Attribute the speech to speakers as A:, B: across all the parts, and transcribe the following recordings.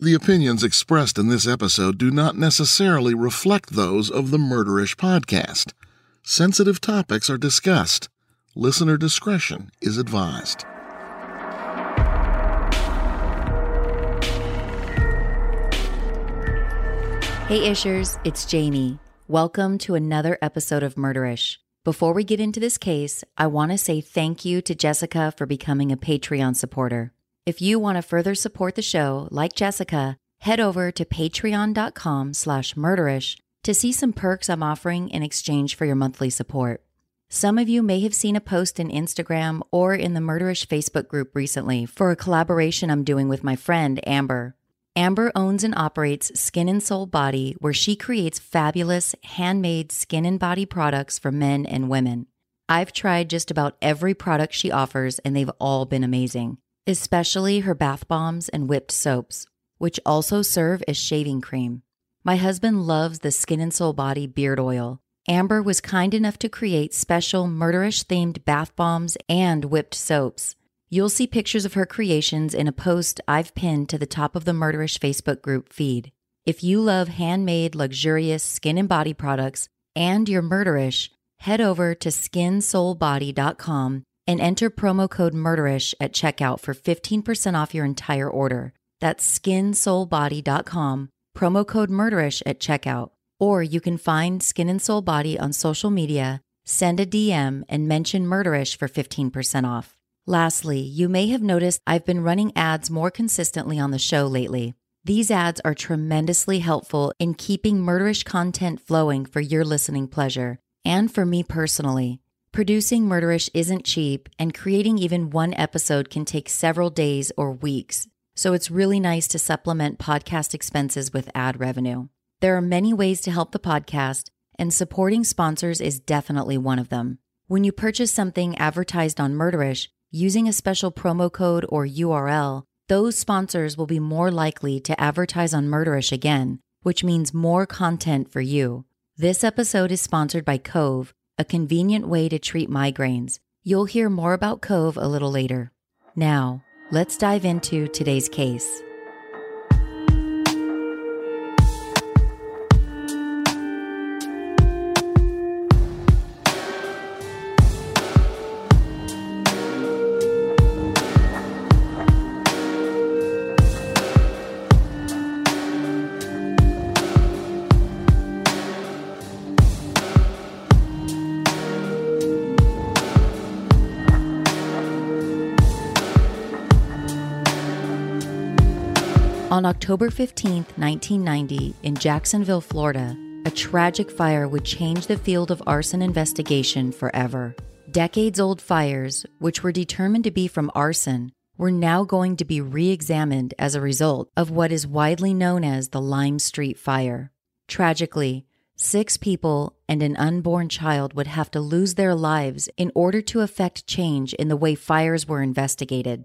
A: The opinions expressed in this episode do not necessarily reflect those of the Murderish podcast. Sensitive topics are discussed. Listener discretion is advised.
B: Hey Ishers, it's Jami. Welcome to another episode of Murderish. Before we get into this case, I want to say thank you to Jessica for becoming a Patreon supporter. If you want to further support the show, like Jessica, head over to patreon.com slash murderish to see some perks I'm offering in exchange for your monthly support. Some of you may have seen a post in Instagram or in the Murderish Facebook group recently for a collaboration I'm doing with my friend Amber. Amber owns and operates Skin and Soul Body, where she creates fabulous handmade skin and body products for men and women. I've tried just about every product she offers, and they've all been amazing especially her bath bombs and whipped soaps, which also serve as shaving cream. My husband loves the Skin and Soul Body beard oil. Amber was kind enough to create special murderish themed bath bombs and whipped soaps. You'll see pictures of her creations in a post I've pinned to the top of the Murderish Facebook group feed. If you love handmade, luxurious skin and body products and you're murderish, head over to skinsoulbody.com and enter promo code MURDERISH at checkout for 15% off your entire order. That's skinsoulbody.com, promo code MURDERISH at checkout. Or you can find Skin and Soul Body on social media, send a DM, and mention Murderish for 15% off. Lastly, you may have noticed I've been running ads more consistently on the show lately. These ads are tremendously helpful in keeping murderish content flowing for your listening pleasure and for me personally. Producing Murderish isn't cheap, and creating even one episode can take several days or weeks. So it's really nice to supplement podcast expenses with ad revenue. There are many ways to help the podcast, and supporting sponsors is definitely one of them. When you purchase something advertised on Murderish using a special promo code or URL, those sponsors will be more likely to advertise on Murderish again, which means more content for you. This episode is sponsored by Cove a convenient way to treat migraines. You'll hear more about Cove a little later. Now, let's dive into today's case. On October 15, 1990, in Jacksonville, Florida, a tragic fire would change the field of arson investigation forever. Decades old fires, which were determined to be from arson, were now going to be re examined as a result of what is widely known as the Lime Street Fire. Tragically, six people and an unborn child would have to lose their lives in order to effect change in the way fires were investigated.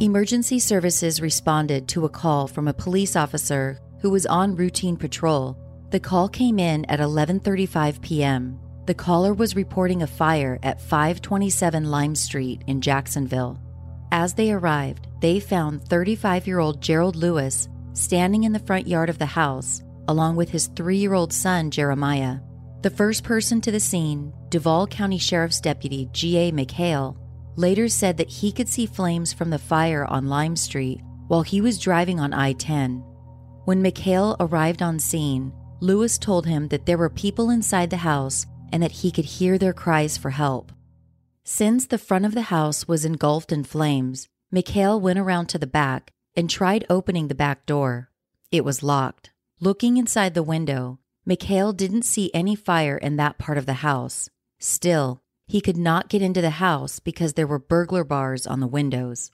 B: Emergency services responded to a call from a police officer who was on routine patrol. The call came in at 11:35 p.m. The caller was reporting a fire at 527 Lime Street in Jacksonville. As they arrived, they found 35-year-old Gerald Lewis standing in the front yard of the house along with his 3-year-old son Jeremiah. The first person to the scene, Duval County Sheriff's Deputy G.A. McHale, later said that he could see flames from the fire on Lime Street while he was driving on I 10. When McHale arrived on scene, Lewis told him that there were people inside the house and that he could hear their cries for help. Since the front of the house was engulfed in flames, McHale went around to the back and tried opening the back door. It was locked. Looking inside the window, McHale didn't see any fire in that part of the house. Still, he could not get into the house because there were burglar bars on the windows.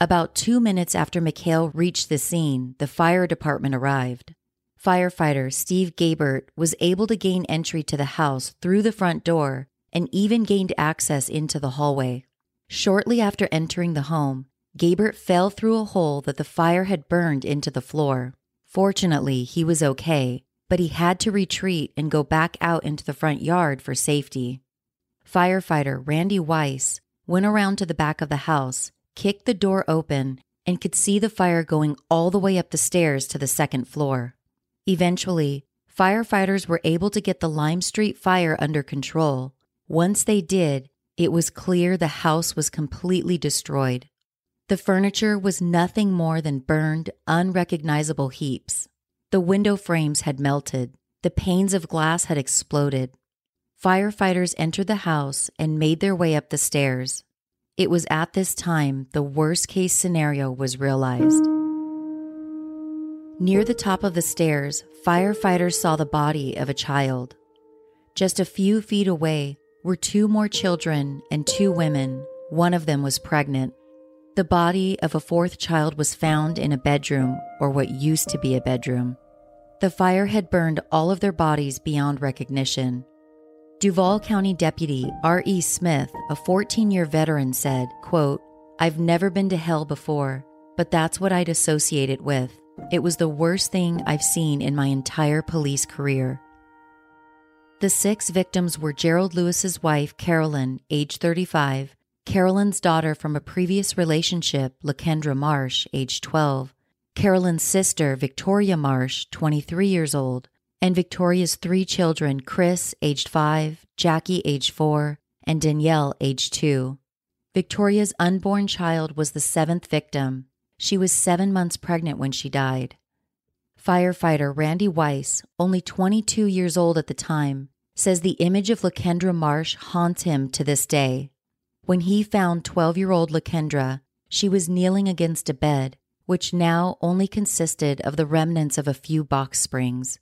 B: About two minutes after McHale reached the scene, the fire department arrived. Firefighter Steve Gabert was able to gain entry to the house through the front door and even gained access into the hallway. Shortly after entering the home, Gabert fell through a hole that the fire had burned into the floor. Fortunately, he was okay, but he had to retreat and go back out into the front yard for safety. Firefighter Randy Weiss went around to the back of the house kicked the door open and could see the fire going all the way up the stairs to the second floor. Eventually, firefighters were able to get the Lime Street fire under control. Once they did, it was clear the house was completely destroyed. The furniture was nothing more than burned, unrecognizable heaps. The window frames had melted. The panes of glass had exploded. Firefighters entered the house and made their way up the stairs. It was at this time the worst case scenario was realized. Near the top of the stairs, firefighters saw the body of a child. Just a few feet away were two more children and two women. One of them was pregnant. The body of a fourth child was found in a bedroom, or what used to be a bedroom. The fire had burned all of their bodies beyond recognition. Duval County Deputy R.E. Smith, a 14 year veteran, said, quote, I've never been to hell before, but that's what I'd associate it with. It was the worst thing I've seen in my entire police career. The six victims were Gerald Lewis's wife, Carolyn, age 35, Carolyn's daughter from a previous relationship, Lakendra Marsh, age 12, Carolyn's sister, Victoria Marsh, 23 years old, and Victoria's three children, Chris, aged 5, Jackie, aged 4, and Danielle, aged 2. Victoria's unborn child was the seventh victim. She was seven months pregnant when she died. Firefighter Randy Weiss, only 22 years old at the time, says the image of Lakendra Marsh haunts him to this day. When he found 12 year old Lakendra, she was kneeling against a bed, which now only consisted of the remnants of a few box springs.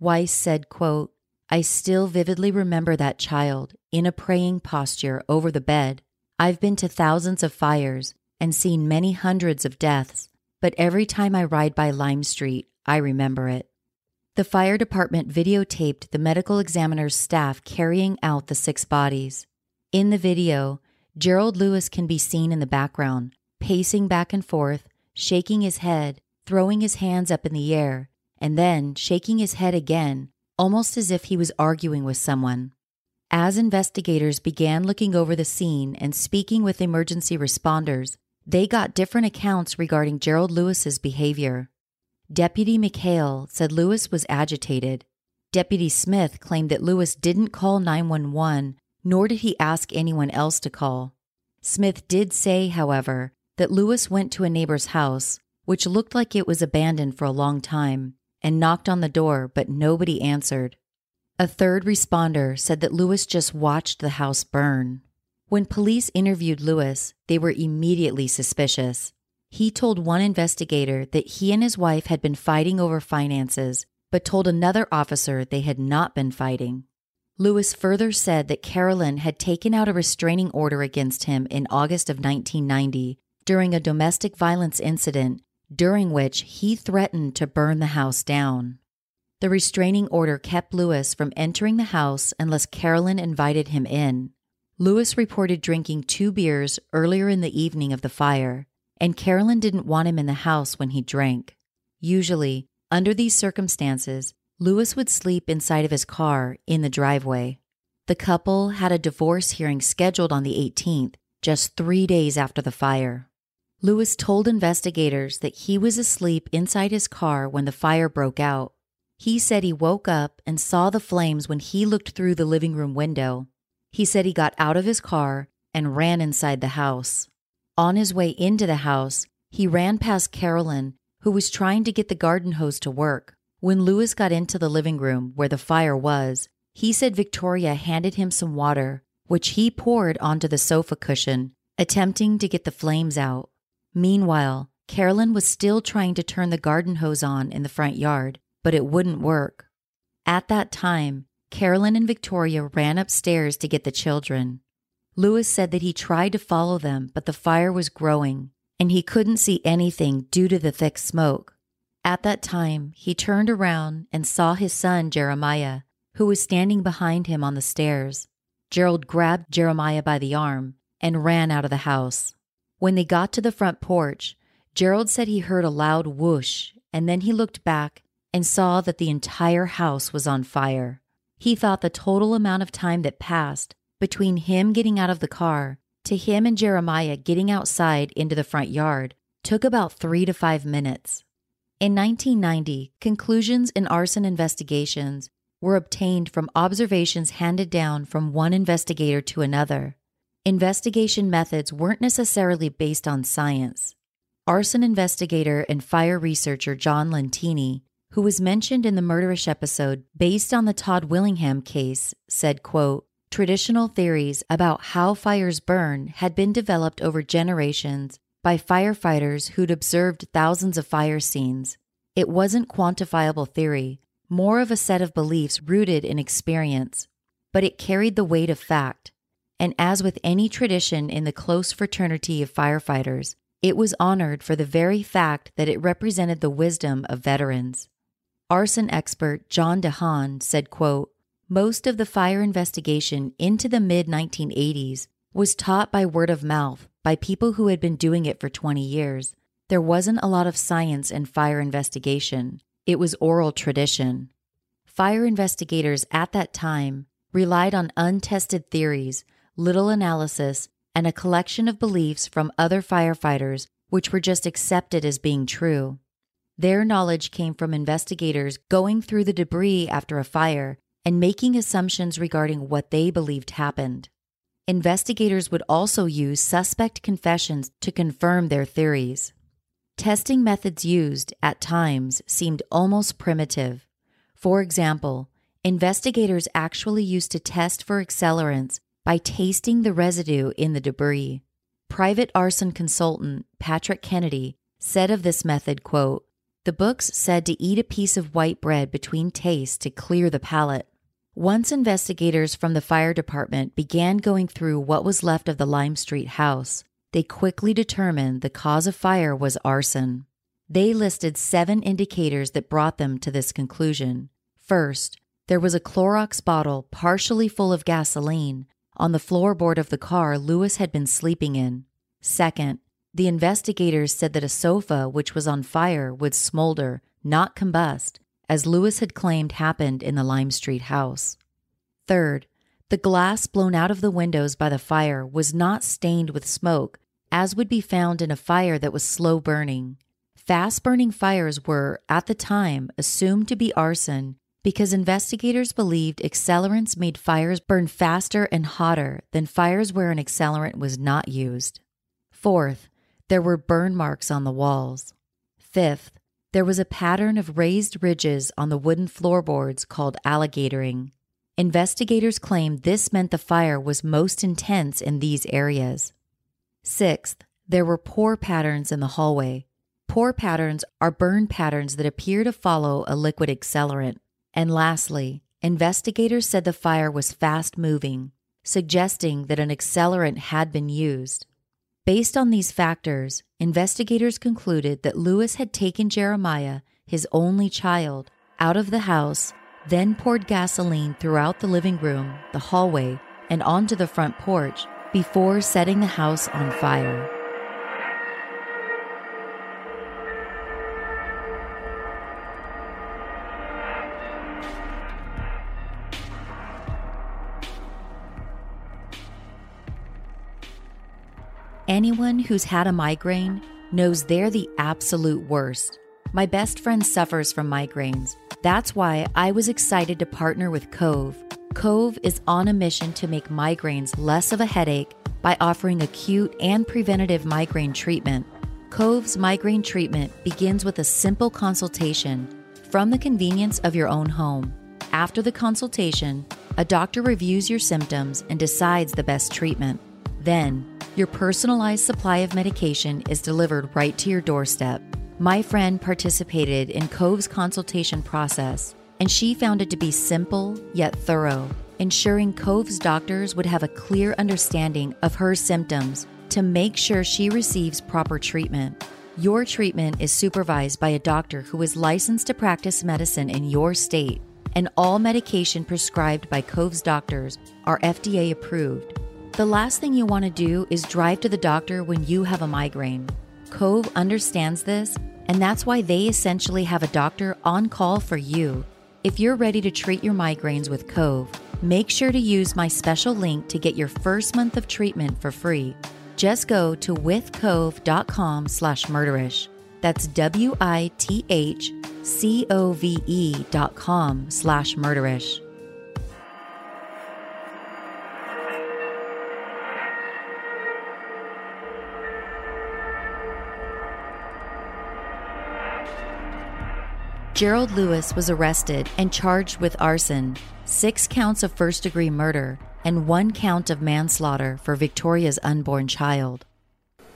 B: Weiss said, quote, I still vividly remember that child in a praying posture over the bed. I've been to thousands of fires and seen many hundreds of deaths, but every time I ride by Lime Street, I remember it. The fire department videotaped the medical examiner's staff carrying out the six bodies. In the video, Gerald Lewis can be seen in the background, pacing back and forth, shaking his head, throwing his hands up in the air, and then shaking his head again, almost as if he was arguing with someone. As investigators began looking over the scene and speaking with emergency responders, they got different accounts regarding Gerald Lewis's behavior. Deputy McHale said Lewis was agitated. Deputy Smith claimed that Lewis didn't call 911, nor did he ask anyone else to call. Smith did say, however, that Lewis went to a neighbor's house, which looked like it was abandoned for a long time, and knocked on the door, but nobody answered. A third responder said that Lewis just watched the house burn. When police interviewed Lewis, they were immediately suspicious. He told one investigator that he and his wife had been fighting over finances, but told another officer they had not been fighting. Lewis further said that Carolyn had taken out a restraining order against him in August of 1990 during a domestic violence incident during which he threatened to burn the house down. The restraining order kept Lewis from entering the house unless Carolyn invited him in. Lewis reported drinking two beers earlier in the evening of the fire, and Carolyn didn't want him in the house when he drank. Usually, under these circumstances, Lewis would sleep inside of his car in the driveway. The couple had a divorce hearing scheduled on the 18th, just three days after the fire. Lewis told investigators that he was asleep inside his car when the fire broke out. He said he woke up and saw the flames when he looked through the living room window. He said he got out of his car and ran inside the house. On his way into the house, he ran past Carolyn, who was trying to get the garden hose to work. When Lewis got into the living room where the fire was, he said Victoria handed him some water, which he poured onto the sofa cushion, attempting to get the flames out. Meanwhile, Carolyn was still trying to turn the garden hose on in the front yard, but it wouldn't work. At that time, Carolyn and Victoria ran upstairs to get the children. Lewis said that he tried to follow them, but the fire was growing, and he couldn't see anything due to the thick smoke. At that time, he turned around and saw his son, Jeremiah, who was standing behind him on the stairs. Gerald grabbed Jeremiah by the arm and ran out of the house. When they got to the front porch, Gerald said he heard a loud whoosh, and then he looked back and saw that the entire house was on fire. He thought the total amount of time that passed between him getting out of the car to him and Jeremiah getting outside into the front yard took about three to five minutes. In 1990, conclusions in arson investigations were obtained from observations handed down from one investigator to another. Investigation methods weren't necessarily based on science. Arson investigator and fire researcher John Lentini, who was mentioned in the Murderish episode based on the Todd Willingham case, said, quote, Traditional theories about how fires burn had been developed over generations by firefighters who'd observed thousands of fire scenes. It wasn't quantifiable theory, more of a set of beliefs rooted in experience, but it carried the weight of fact. And as with any tradition in the close fraternity of firefighters, it was honored for the very fact that it represented the wisdom of veterans. Arson expert John DeHaan said, quote, most of the fire investigation into the mid 1980s was taught by word of mouth by people who had been doing it for 20 years. There wasn't a lot of science in fire investigation, it was oral tradition. Fire investigators at that time relied on untested theories, little analysis, and a collection of beliefs from other firefighters which were just accepted as being true. Their knowledge came from investigators going through the debris after a fire and making assumptions regarding what they believed happened. Investigators would also use suspect confessions to confirm their theories. Testing methods used, at times, seemed almost primitive. For example, investigators actually used to test for accelerants by tasting the residue in the debris. Private arson consultant Patrick Kennedy said of this method, quote, the books said to eat a piece of white bread between tastes to clear the palate. Once investigators from the fire department began going through what was left of the Lime Street house, they quickly determined the cause of fire was arson. They listed seven indicators that brought them to this conclusion. First, there was a Clorox bottle partially full of gasoline on the floorboard of the car Lewis had been sleeping in. Second, the investigators said that a sofa which was on fire would smolder, not combust, as Lewis had claimed happened in the Lime Street house. Third, the glass blown out of the windows by the fire was not stained with smoke, as would be found in a fire that was slow burning. Fast burning fires were, at the time, assumed to be arson because investigators believed accelerants made fires burn faster and hotter than fires where an accelerant was not used. Fourth, there were burn marks on the walls. Fifth, there was a pattern of raised ridges on the wooden floorboards called alligatoring. Investigators claimed this meant the fire was most intense in these areas. Sixth, there were pour patterns in the hallway. Pour patterns are burn patterns that appear to follow a liquid accelerant. And lastly, investigators said the fire was fast moving, suggesting that an accelerant had been used. Based on these factors, investigators concluded that Lewis had taken Jeremiah, his only child, out of the house, then poured gasoline throughout the living room, the hallway, and onto the front porch before setting the house on fire. Anyone who's had a migraine knows they're the absolute worst. My best friend suffers from migraines. That's why I was excited to partner with Cove. Cove is on a mission to make migraines less of a headache by offering acute and preventative migraine treatment. Cove's migraine treatment begins with a simple consultation from the convenience of your own home. After the consultation, a doctor reviews your symptoms and decides the best treatment. Then, your personalized supply of medication is delivered right to your doorstep. My friend participated in Cove's consultation process, and she found it to be simple yet thorough, ensuring Cove's doctors would have a clear understanding of her symptoms to make sure she receives proper treatment. Your treatment is supervised by a doctor who is licensed to practice medicine in your state, and all medication prescribed by Cove's doctors are FDA approved the last thing you want to do is drive to the doctor when you have a migraine. Cove understands this, and that's why they essentially have a doctor on call for you. If you're ready to treat your migraines with Cove, Make sure to use my special link to get your first month of treatment for free. Just go to withcove.com slash murderish. That's W-I-T-H-C-O-V-E dot com slash murderish. Gerald Lewis was arrested and charged with arson, six counts of first degree murder, and one count of manslaughter for Victoria's unborn child.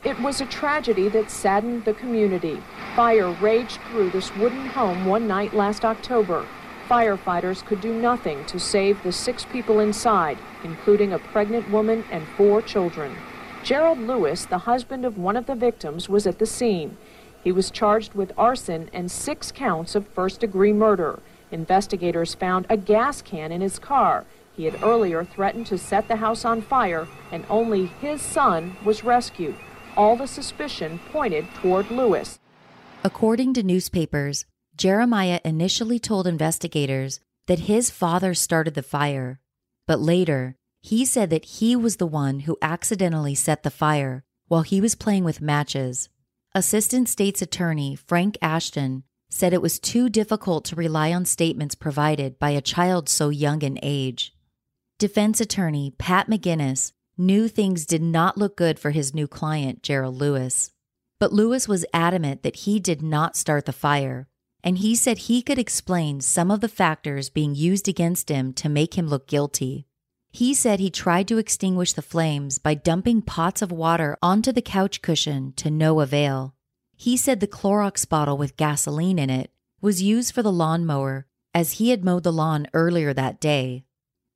C: It was a tragedy that saddened the community. Fire raged through this wooden home one night last October. Firefighters could do nothing to save the six people inside, including a pregnant woman and four children. Gerald Lewis, the husband of one of the victims, was at the scene. He was charged with arson and six counts of first degree murder. Investigators found a gas can in his car. He had earlier threatened to set the house on fire, and only his son was rescued. All the suspicion pointed toward Lewis.
B: According to newspapers, Jeremiah initially told investigators that his father started the fire, but later he said that he was the one who accidentally set the fire while he was playing with matches. Assistant State's Attorney Frank Ashton said it was too difficult to rely on statements provided by a child so young in age. Defense attorney Pat McGinnis knew things did not look good for his new client, Gerald Lewis. But Lewis was adamant that he did not start the fire, and he said he could explain some of the factors being used against him to make him look guilty. He said he tried to extinguish the flames by dumping pots of water onto the couch cushion to no avail. He said the Clorox bottle with gasoline in it was used for the lawnmower as he had mowed the lawn earlier that day.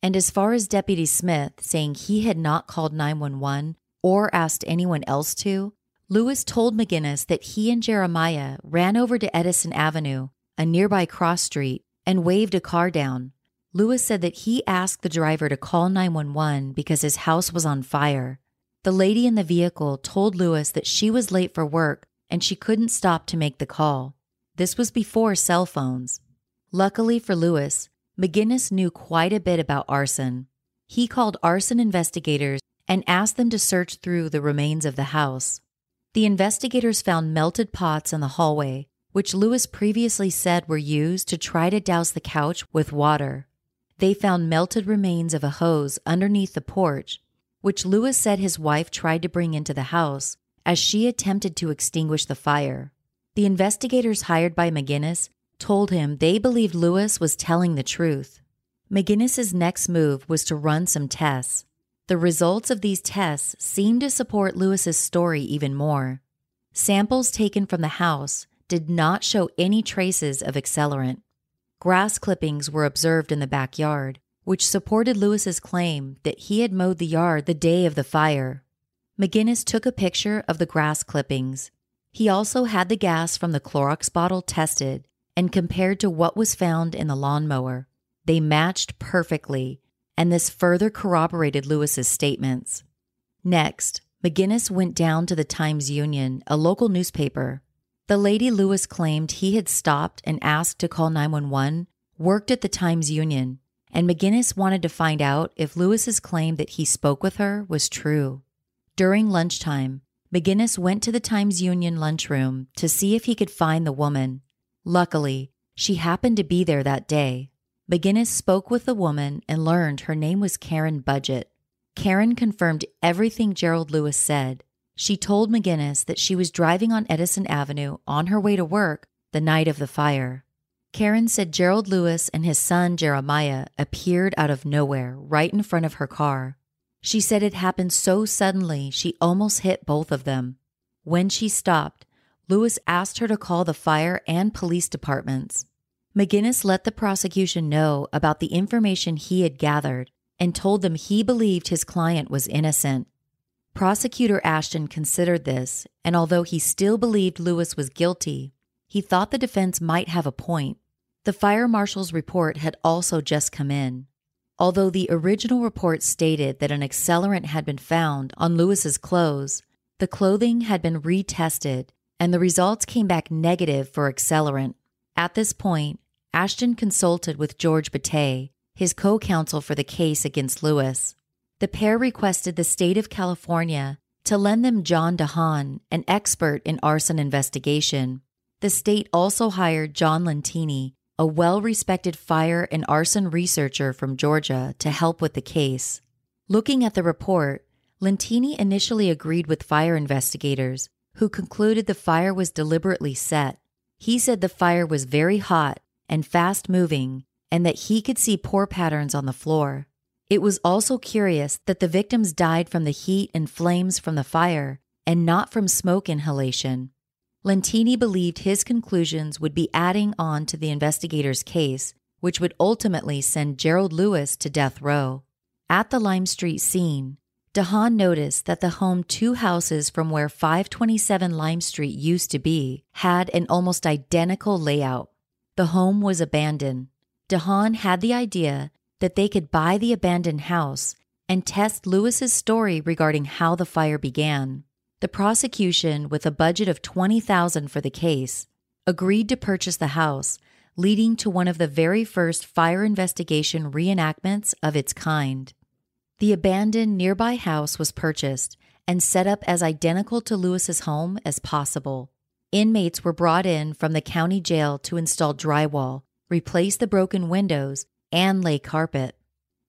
B: And as far as Deputy Smith saying he had not called 911 or asked anyone else to, Lewis told McGinnis that he and Jeremiah ran over to Edison Avenue, a nearby cross street, and waved a car down. Lewis said that he asked the driver to call 911 because his house was on fire. The lady in the vehicle told Lewis that she was late for work and she couldn't stop to make the call. This was before cell phones. Luckily for Lewis, McGinnis knew quite a bit about arson. He called arson investigators and asked them to search through the remains of the house. The investigators found melted pots in the hallway, which Lewis previously said were used to try to douse the couch with water. They found melted remains of a hose underneath the porch, which Lewis said his wife tried to bring into the house as she attempted to extinguish the fire. The investigators hired by McGinnis told him they believed Lewis was telling the truth. McGinnis's next move was to run some tests. The results of these tests seemed to support Lewis's story even more. Samples taken from the house did not show any traces of accelerant. Grass clippings were observed in the backyard, which supported Lewis's claim that he had mowed the yard the day of the fire. McGinnis took a picture of the grass clippings. He also had the gas from the Clorox bottle tested and compared to what was found in the lawnmower. They matched perfectly, and this further corroborated Lewis's statements. Next, McGinnis went down to the Times Union, a local newspaper, the lady Lewis claimed he had stopped and asked to call 911 worked at the Times Union, and McGinnis wanted to find out if Lewis's claim that he spoke with her was true. During lunchtime, McGinnis went to the Times Union lunchroom to see if he could find the woman. Luckily, she happened to be there that day. McGinnis spoke with the woman and learned her name was Karen Budget. Karen confirmed everything Gerald Lewis said, she told McGinnis that she was driving on Edison Avenue on her way to work the night of the fire. Karen said Gerald Lewis and his son Jeremiah appeared out of nowhere right in front of her car. She said it happened so suddenly she almost hit both of them. When she stopped, Lewis asked her to call the fire and police departments. McGinnis let the prosecution know about the information he had gathered and told them he believed his client was innocent. Prosecutor Ashton considered this, and although he still believed Lewis was guilty, he thought the defense might have a point. The fire marshal's report had also just come in. Although the original report stated that an accelerant had been found on Lewis's clothes, the clothing had been retested and the results came back negative for accelerant. At this point, Ashton consulted with George Bate, his co counsel for the case against Lewis. The pair requested the state of California to lend them John DeHaan, an expert in arson investigation. The state also hired John Lentini, a well respected fire and arson researcher from Georgia, to help with the case. Looking at the report, Lentini initially agreed with fire investigators, who concluded the fire was deliberately set. He said the fire was very hot and fast moving, and that he could see pour patterns on the floor. It was also curious that the victims died from the heat and flames from the fire and not from smoke inhalation. Lentini believed his conclusions would be adding on to the investigators' case, which would ultimately send Gerald Lewis to death row. At the Lime Street scene, DeHaan noticed that the home two houses from where 527 Lime Street used to be had an almost identical layout. The home was abandoned. DeHaan had the idea that they could buy the abandoned house and test Lewis's story regarding how the fire began. The prosecution, with a budget of 20000 for the case, agreed to purchase the house, leading to one of the very first fire investigation reenactments of its kind. The abandoned nearby house was purchased and set up as identical to Lewis's home as possible. Inmates were brought in from the county jail to install drywall, replace the broken windows, and lay carpet.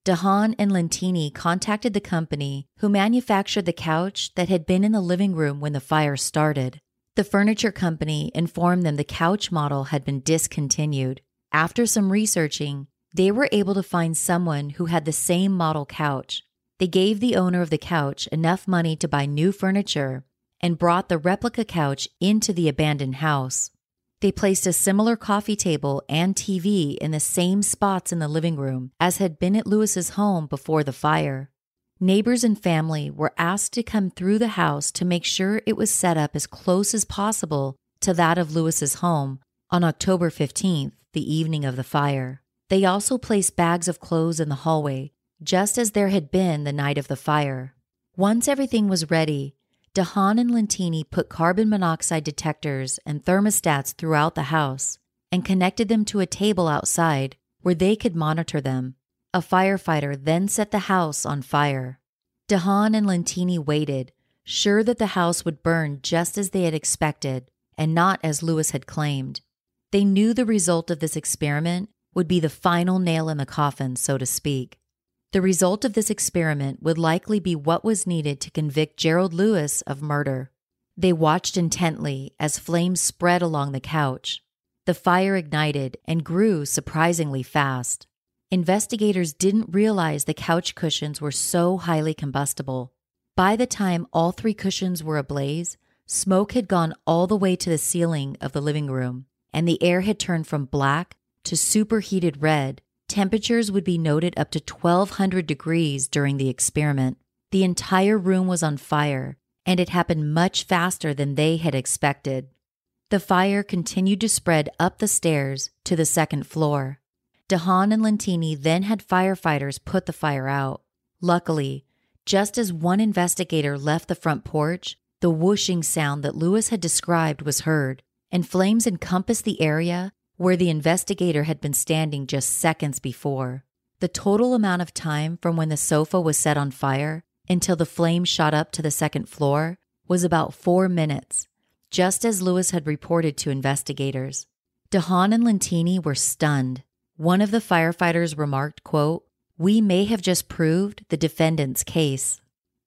B: DeHaan and Lentini contacted the company who manufactured the couch that had been in the living room when the fire started. The furniture company informed them the couch model had been discontinued. After some researching, they were able to find someone who had the same model couch. They gave the owner of the couch enough money to buy new furniture and brought the replica couch into the abandoned house. They placed a similar coffee table and TV in the same spots in the living room as had been at Lewis's home before the fire. Neighbors and family were asked to come through the house to make sure it was set up as close as possible to that of Lewis's home on October 15th, the evening of the fire. They also placed bags of clothes in the hallway, just as there had been the night of the fire. Once everything was ready, DeHaan and Lentini put carbon monoxide detectors and thermostats throughout the house and connected them to a table outside where they could monitor them. A firefighter then set the house on fire. DeHaan and Lentini waited, sure that the house would burn just as they had expected and not as Lewis had claimed. They knew the result of this experiment would be the final nail in the coffin, so to speak. The result of this experiment would likely be what was needed to convict Gerald Lewis of murder. They watched intently as flames spread along the couch. The fire ignited and grew surprisingly fast. Investigators didn't realize the couch cushions were so highly combustible. By the time all three cushions were ablaze, smoke had gone all the way to the ceiling of the living room, and the air had turned from black to superheated red Temperatures would be noted up to 1200 degrees during the experiment. The entire room was on fire, and it happened much faster than they had expected. The fire continued to spread up the stairs to the second floor. DeHaan and Lentini then had firefighters put the fire out. Luckily, just as one investigator left the front porch, the whooshing sound that Lewis had described was heard, and flames encompassed the area where the investigator had been standing just seconds before. The total amount of time from when the sofa was set on fire until the flame shot up to the second floor was about four minutes, just as Lewis had reported to investigators. DeHaan and Lentini were stunned. One of the firefighters remarked, quote, We may have just proved the defendant's case.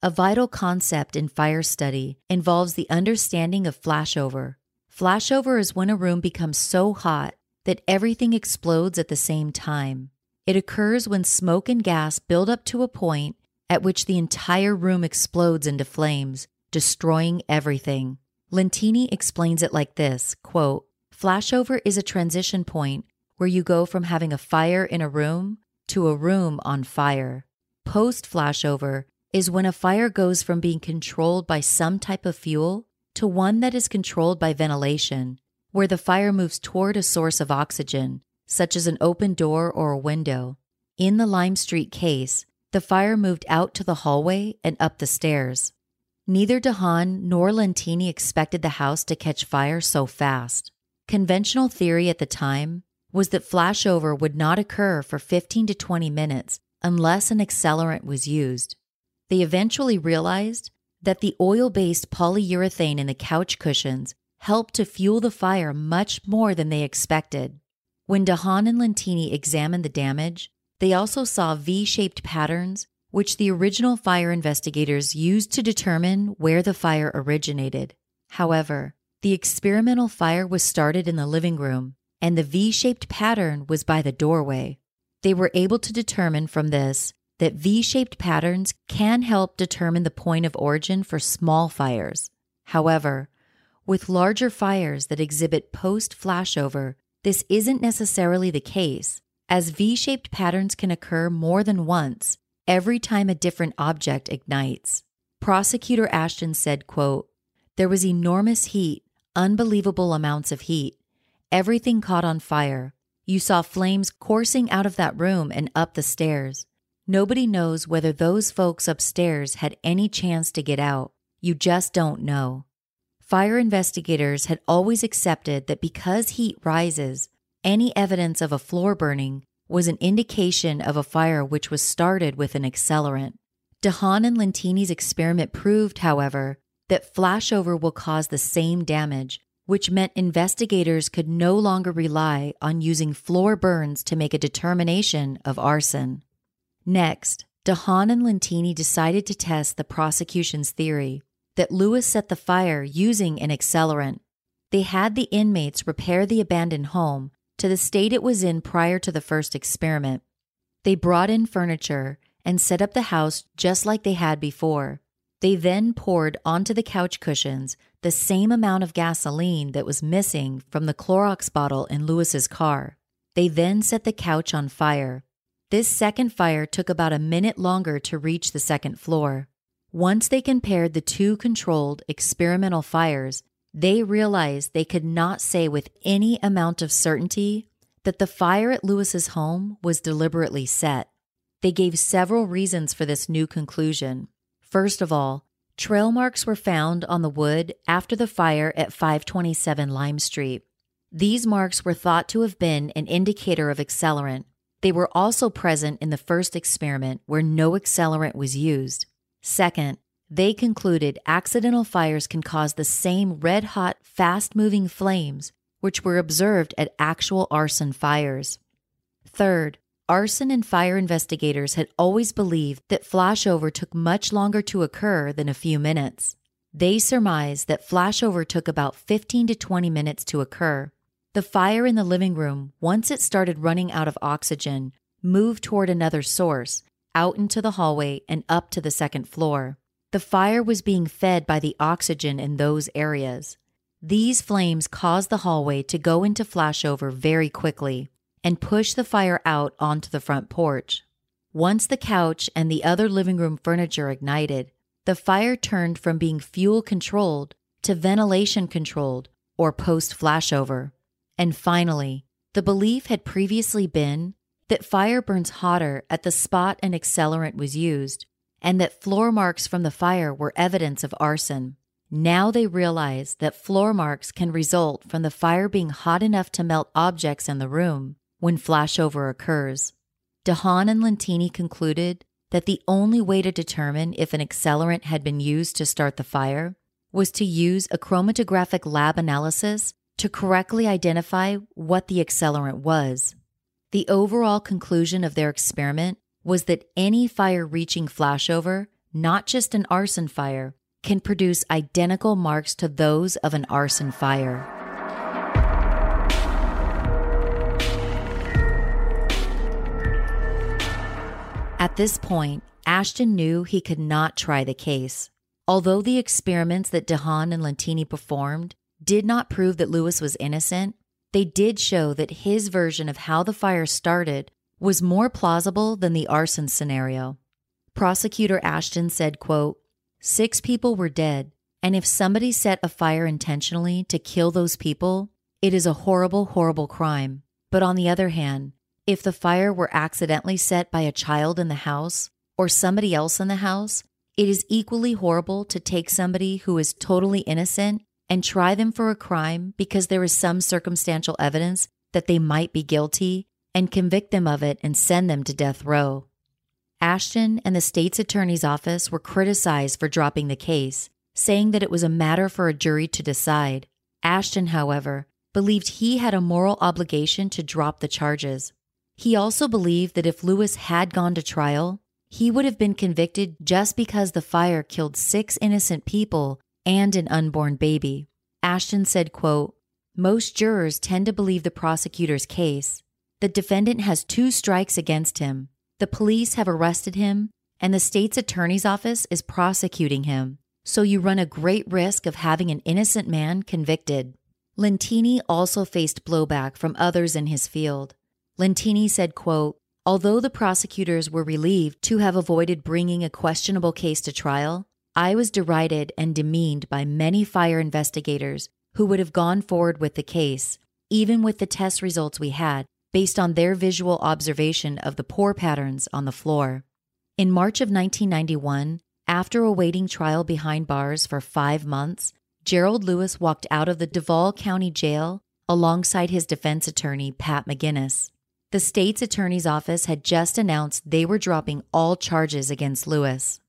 B: A vital concept in fire study involves the understanding of flashover. Flashover is when a room becomes so hot that everything explodes at the same time. It occurs when smoke and gas build up to a point at which the entire room explodes into flames, destroying everything. Lentini explains it like this quote, Flashover is a transition point where you go from having a fire in a room to a room on fire. Post flashover is when a fire goes from being controlled by some type of fuel to one that is controlled by ventilation, where the fire moves toward a source of oxygen, such as an open door or a window. In the Lime Street case, the fire moved out to the hallway and up the stairs. Neither DeHaan nor Lentini expected the house to catch fire so fast. Conventional theory at the time was that flashover would not occur for 15 to 20 minutes unless an accelerant was used. They eventually realized that the oil based polyurethane in the couch cushions helped to fuel the fire much more than they expected. When DeHaan and Lentini examined the damage, they also saw V shaped patterns, which the original fire investigators used to determine where the fire originated. However, the experimental fire was started in the living room, and the V shaped pattern was by the doorway. They were able to determine from this that V shaped patterns can help determine the point of origin for small fires. However, with larger fires that exhibit post flashover, this isn't necessarily the case, as V shaped patterns can occur more than once every time a different object ignites. Prosecutor Ashton said, quote, There was enormous heat, unbelievable amounts of heat. Everything caught on fire. You saw flames coursing out of that room and up the stairs. Nobody knows whether those folks upstairs had any chance to get out. You just don't know. Fire investigators had always accepted that because heat rises, any evidence of a floor burning was an indication of a fire which was started with an accelerant. DeHaan and Lentini's experiment proved, however, that flashover will cause the same damage, which meant investigators could no longer rely on using floor burns to make a determination of arson. Next, DeHaan and Lentini decided to test the prosecution's theory that Lewis set the fire using an accelerant. They had the inmates repair the abandoned home to the state it was in prior to the first experiment. They brought in furniture and set up the house just like they had before. They then poured onto the couch cushions the same amount of gasoline that was missing from the Clorox bottle in Lewis's car. They then set the couch on fire. This second fire took about a minute longer to reach the second floor. Once they compared the two controlled experimental fires, they realized they could not say with any amount of certainty that the fire at Lewis's home was deliberately set. They gave several reasons for this new conclusion. First of all, trail marks were found on the wood after the fire at 527 Lime Street. These marks were thought to have been an indicator of accelerant. They were also present in the first experiment where no accelerant was used. Second, they concluded accidental fires can cause the same red hot, fast moving flames which were observed at actual arson fires. Third, arson and fire investigators had always believed that flashover took much longer to occur than a few minutes. They surmised that flashover took about 15 to 20 minutes to occur. The fire in the living room, once it started running out of oxygen, moved toward another source, out into the hallway and up to the second floor. The fire was being fed by the oxygen in those areas. These flames caused the hallway to go into flashover very quickly and push the fire out onto the front porch. Once the couch and the other living room furniture ignited, the fire turned from being fuel controlled to ventilation controlled or post flashover. And finally, the belief had previously been that fire burns hotter at the spot an accelerant was used, and that floor marks from the fire were evidence of arson. Now they realize that floor marks can result from the fire being hot enough to melt objects in the room when flashover occurs. DeHaan and Lentini concluded that the only way to determine if an accelerant had been used to start the fire was to use a chromatographic lab analysis to correctly identify what the accelerant was. The overall conclusion of their experiment was that any fire reaching flashover, not just an arson fire, can produce identical marks to those of an arson fire. At this point, Ashton knew he could not try the case. Although the experiments that DeHaan and Lentini performed did not prove that Lewis was innocent, they did show that his version of how the fire started was more plausible than the arson scenario. Prosecutor Ashton said, quote, Six people were dead, and if somebody set a fire intentionally to kill those people, it is a horrible, horrible crime. But on the other hand, if the fire were accidentally set by a child in the house or somebody else in the house, it is equally horrible to take somebody who is totally innocent and try them for a crime because there is some circumstantial evidence that they might be guilty and convict them of it and send them to death row. Ashton and the state's attorney's office were criticized for dropping the case, saying that it was a matter for a jury to decide. Ashton, however, believed he had a moral obligation to drop the charges. He also believed that if Lewis had gone to trial, he would have been convicted just because the fire killed six innocent people and an unborn baby. Ashton said, quote, Most jurors tend to believe the prosecutor's case. The defendant has two strikes against him. The police have arrested him, and the state's attorney's office is prosecuting him. So you run a great risk of having an innocent man convicted. Lentini also faced blowback from others in his field. Lentini said, quote, Although the prosecutors were relieved to have avoided bringing a questionable case to trial, I was derided and demeaned by many fire investigators who would have gone forward with the case, even with the test results we had, based on their visual observation of the pour patterns on the floor. In March of 1991, after awaiting trial behind bars for five months, Gerald Lewis walked out of the Duval County Jail alongside his defense attorney, Pat McGinnis. The state's attorney's office had just announced they were dropping all charges against Lewis.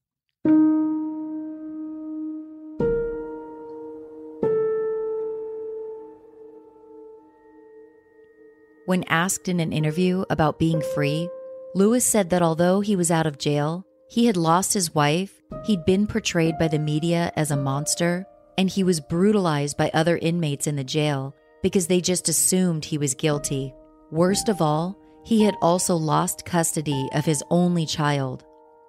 B: When asked in an interview about being free, Lewis said that although he was out of jail, he had lost his wife, he'd been portrayed by the media as a monster, and he was brutalized by other inmates in the jail because they just assumed he was guilty. Worst of all, he had also lost custody of his only child.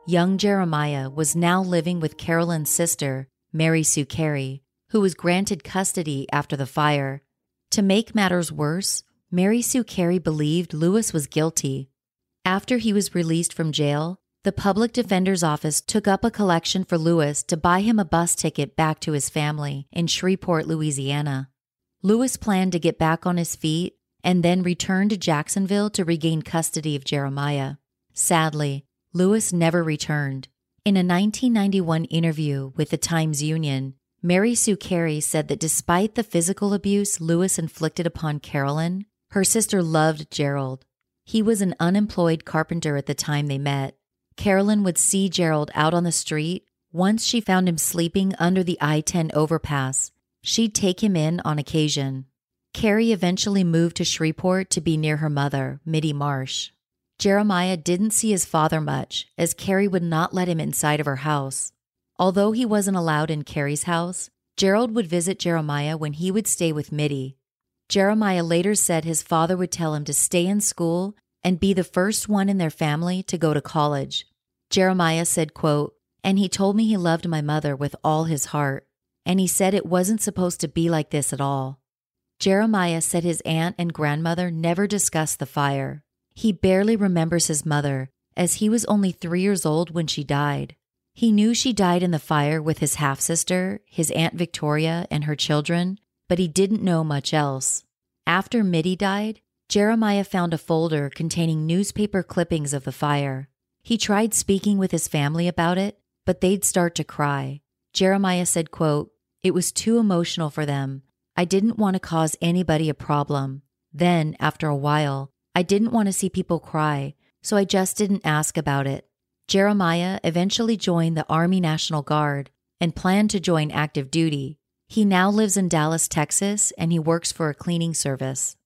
B: Young Jeremiah was now living with Carolyn's sister, Mary Sue Carey, who was granted custody after the fire. To make matters worse, Mary Sue Carey believed Lewis was guilty. After he was released from jail, the public defender's office took up a collection for Lewis to buy him a bus ticket back to his family in Shreveport, Louisiana. Lewis planned to get back on his feet and then return to Jacksonville to regain custody of Jeremiah. Sadly, Lewis never returned. In a 1991 interview with the Times Union, Mary Sue Carey said that despite the physical abuse Lewis inflicted upon Carolyn, her sister loved Gerald. He was an unemployed carpenter at the time they met. Carolyn would see Gerald out on the street. Once she found him sleeping under the I 10 overpass. She'd take him in on occasion. Carrie eventually moved to Shreveport to be near her mother, Mittie Marsh. Jeremiah didn't see his father much, as Carrie would not let him inside of her house. Although he wasn't allowed in Carrie's house, Gerald would visit Jeremiah when he would stay with Mittie. Jeremiah later said his father would tell him to stay in school and be the first one in their family to go to college. Jeremiah said, quote, and he told me he loved my mother with all his heart, and he said it wasn't supposed to be like this at all. Jeremiah said his aunt and grandmother never discussed the fire. He barely remembers his mother, as he was only three years old when she died. He knew she died in the fire with his half sister, his Aunt Victoria, and her children, but he didn't know much else. After Mittie died, Jeremiah found a folder containing newspaper clippings of the fire. He tried speaking with his family about it, but they'd start to cry. Jeremiah said, quote, It was too emotional for them. I didn't want to cause anybody a problem. Then, after a while, I didn't want to see people cry, so I just didn't ask about it. Jeremiah eventually joined the Army National Guard and planned to join active duty, he now lives in Dallas, Texas, and he works for a cleaning service.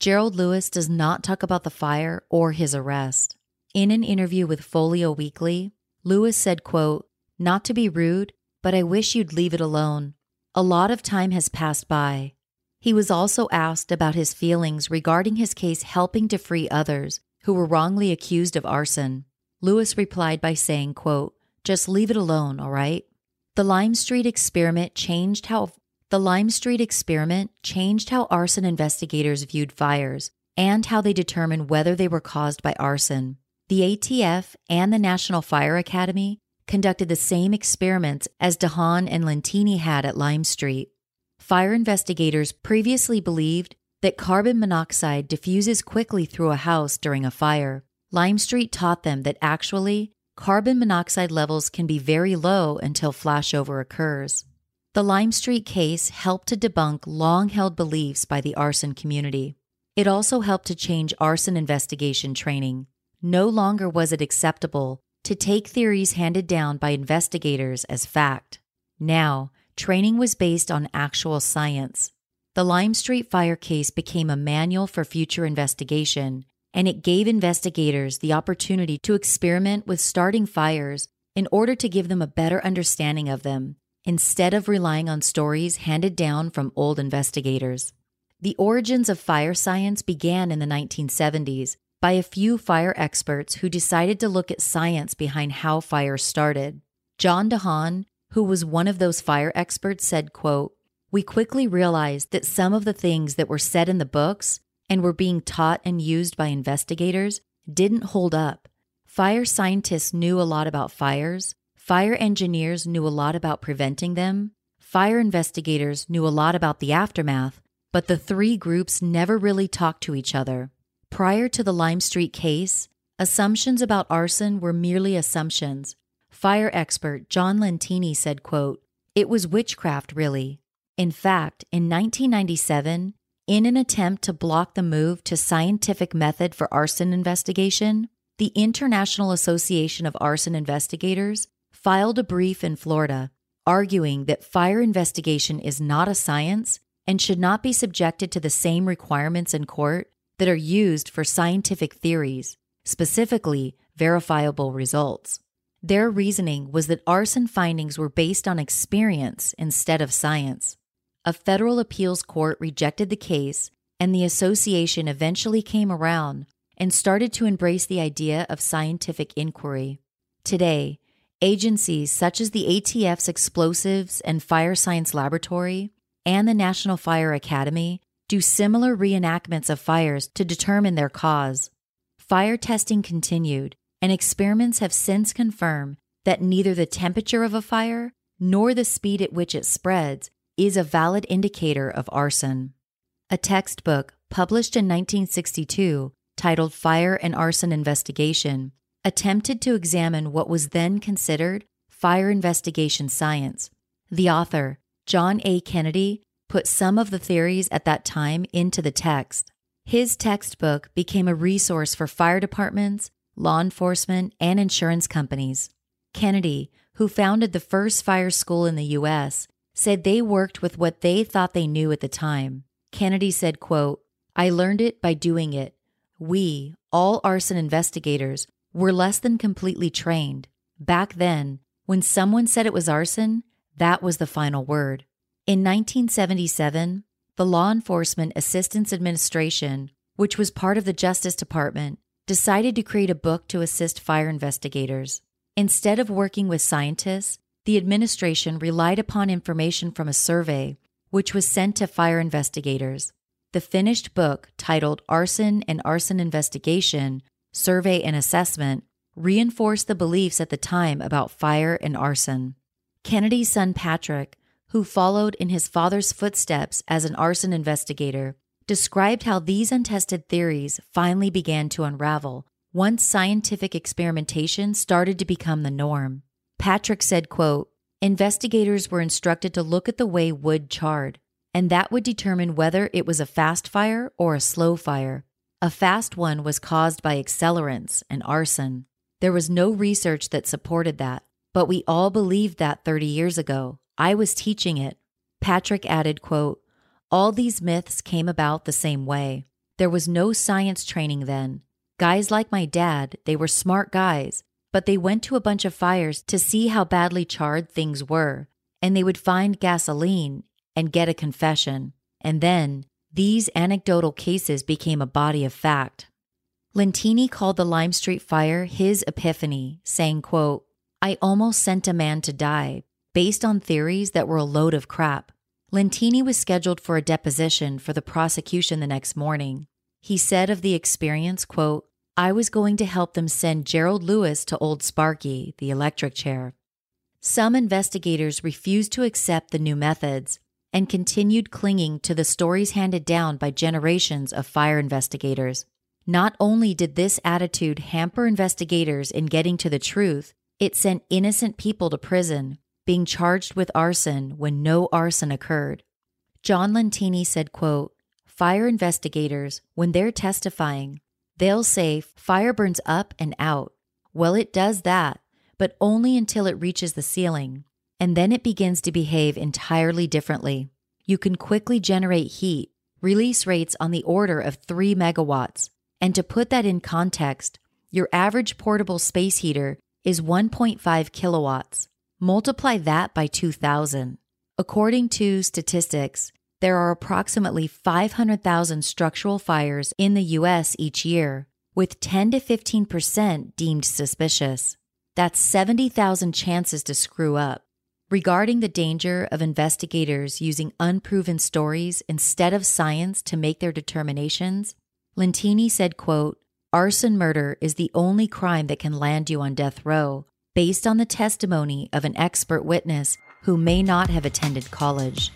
B: Gerald Lewis does not talk about the fire or his arrest. In an interview with Folio Weekly, Lewis said, quote, Not to be rude, but I wish you'd leave it alone. A lot of time has passed by. He was also asked about his feelings regarding his case helping to free others who were wrongly accused of arson. Lewis replied by saying, quote, Just leave it alone, all right? The Lime Street experiment changed how the Lime Street experiment changed how arson investigators viewed fires and how they determined whether they were caused by arson. The ATF and the National Fire Academy conducted the same experiments as DeHaan and Lentini had at Lime Street. Fire investigators previously believed that carbon monoxide diffuses quickly through a house during a fire. Lime Street taught them that actually carbon monoxide levels can be very low until flashover occurs. The Lime Street case helped to debunk long held beliefs by the arson community. It also helped to change arson investigation training. No longer was it acceptable to take theories handed down by investigators as fact. Now, training was based on actual science. The Lime Street fire case became a manual for future investigation, and it gave investigators the opportunity to experiment with starting fires in order to give them a better understanding of them, instead of relying on stories handed down from old investigators. The origins of fire science began in the 1970s by a few fire experts who decided to look at science behind how fires started. John DeHaan, who was one of those fire experts, said, quote, We quickly realized that some of the things that were said in the books and were being taught and used by investigators didn't hold up. Fire scientists knew a lot about fires, fire engineers knew a lot about preventing them, fire investigators knew a lot about the aftermath, but the three groups never really talked to each other. Prior to the Lime Street case, assumptions about arson were merely assumptions. Fire expert John Lentini said, quote, It was witchcraft, really. In fact, in 1997, in an attempt to block the move to scientific method for arson investigation, the International Association of Arson Investigators filed a brief in Florida arguing that fire investigation is not a science and should not be subjected to the same requirements in court that are used for scientific theories, specifically verifiable results. Their reasoning was that arson findings were based on experience instead of science. A federal appeals court rejected the case, and the association eventually came around and started to embrace the idea of scientific inquiry. Today, agencies such as the ATF's Explosives and Fire Science Laboratory and the National Fire Academy do similar reenactments of fires to determine their cause. Fire testing continued, and experiments have since confirmed that neither the temperature of a fire nor the speed at which it spreads is a valid indicator of arson. A textbook published in 1962 titled Fire and Arson Investigation attempted to examine what was then considered fire investigation science. The author, John A. Kennedy put some of the theories at that time into the text. His textbook became a resource for fire departments, law enforcement, and insurance companies. Kennedy, who founded the first fire school in the U.S., said they worked with what they thought they knew at the time. Kennedy said, quote, I learned it by doing it. We, all arson investigators, were less than completely trained. Back then, when someone said it was arson, that was the final word. In 1977, the Law Enforcement Assistance Administration, which was part of the Justice Department, decided to create a book to assist fire investigators. Instead of working with scientists, the administration relied upon information from a survey, which was sent to fire investigators. The finished book, titled Arson and Arson Investigation Survey and Assessment, reinforced the beliefs at the time about fire and arson. Kennedy's son Patrick who followed in his father's footsteps as an arson investigator, described how these untested theories finally began to unravel once scientific experimentation started to become the norm. Patrick said, quote, Investigators were instructed to look at the way wood charred, and that would determine whether it was a fast fire or a slow fire. A fast one was caused by accelerants and arson. There was no research that supported that, but we all believed that 30 years ago. I was teaching it. Patrick added, quote, All these myths came about the same way. There was no science training then. Guys like my dad, they were smart guys, but they went to a bunch of fires to see how badly charred things were, and they would find gasoline and get a confession. And then these anecdotal cases became a body of fact. Lentini called the Lime Street fire his epiphany, saying, quote, I almost sent a man to die based on theories that were a load of crap. Lentini was scheduled for a deposition for the prosecution the next morning. He said of the experience, quote, I was going to help them send Gerald Lewis to Old Sparky, the electric chair. Some investigators refused to accept the new methods and continued clinging to the stories handed down by generations of fire investigators. Not only did this attitude hamper investigators in getting to the truth, it sent innocent people to prison being charged with arson when no arson occurred. John Lentini said, quote, fire investigators, when they're testifying, they'll say fire burns up and out. Well, it does that, but only until it reaches the ceiling, and then it begins to behave entirely differently. You can quickly generate heat, release rates on the order of 3 megawatts. And to put that in context, your average portable space heater is 1.5 kilowatts. Multiply that by 2,000. According to statistics, there are approximately 500,000 structural fires in the US each year, with 10 to 15% deemed suspicious. That's 70,000 chances to screw up. Regarding the danger of investigators using unproven stories instead of science to make their determinations, Lentini said, quote, Arson murder is the only crime that can land you on death row, based on the testimony of an expert witness who may not have attended college.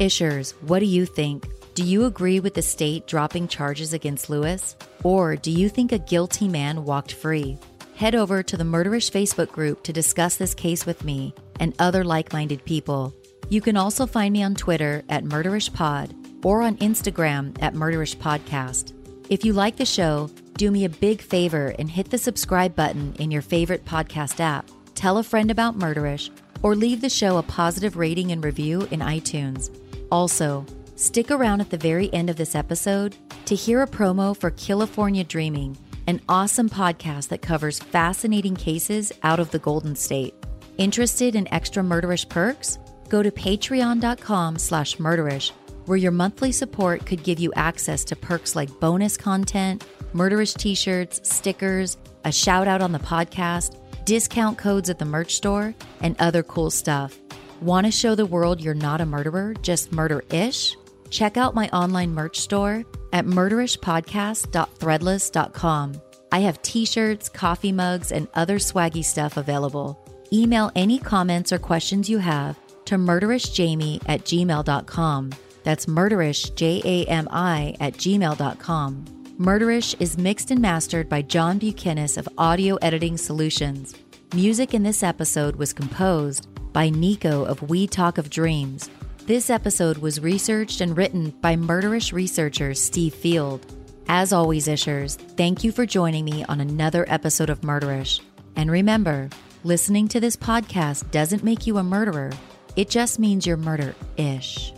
B: Ishers, what do you think? Do you agree with the state dropping charges against Lewis? Or do you think a guilty man walked free? Head over to the Murderish Facebook group to discuss this case with me and other like minded people. You can also find me on Twitter at MurderishPod or on Instagram at Murderish Podcast. If you like the show, do me a big favor and hit the subscribe button in your favorite podcast app. Tell a friend about Murderish or leave the show a positive rating and review in iTunes. Also, stick around at the very end of this episode to hear a promo for California Dreaming, an awesome podcast that covers fascinating cases out of the Golden State. Interested in extra murderish perks? Go to patreon.com slash murderish, where your monthly support could give you access to perks like bonus content, murderish t-shirts, stickers, a shout out on the podcast, discount codes at the merch store, and other cool stuff. Want to show the world you're not a murderer, just murder ish? Check out my online merch store at murderishpodcast.threadless.com. I have t shirts, coffee mugs, and other swaggy stuff available. Email any comments or questions you have to murderishjami at gmail.com. That's murderish, J A M I, at gmail.com. Murderish is mixed and mastered by John Bukenas of Audio Editing Solutions. Music in this episode was composed by Nico of We Talk of Dreams. This episode was researched and written by murderish researcher Steve Field. As always, Ishers, thank you for joining me on another episode of Murderish. And remember, listening to this podcast doesn't make you a murderer, it just means you're murder ish.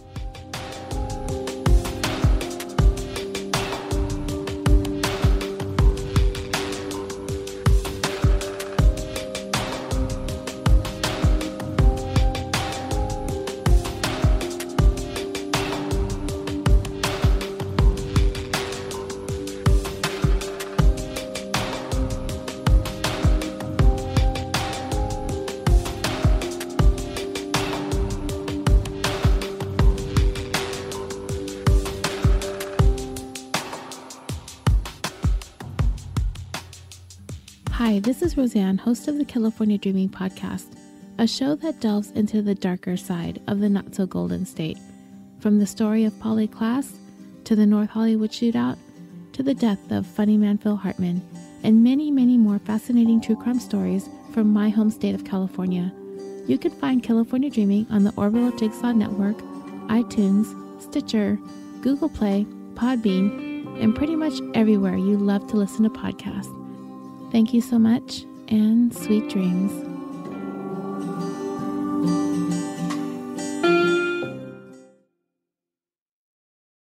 D: Roseanne, host of the California Dreaming Podcast, a show that delves into the darker side of the not so golden state. From the story of Polly Klaas to the North Hollywood shootout, to the death of funny man Phil Hartman, and many, many more fascinating true crime stories from my home state of California. You can find California Dreaming on the Orville Jigsaw Network, iTunes, Stitcher, Google Play, Podbean, and pretty much everywhere you love to listen to podcasts. Thank you so much and sweet dreams.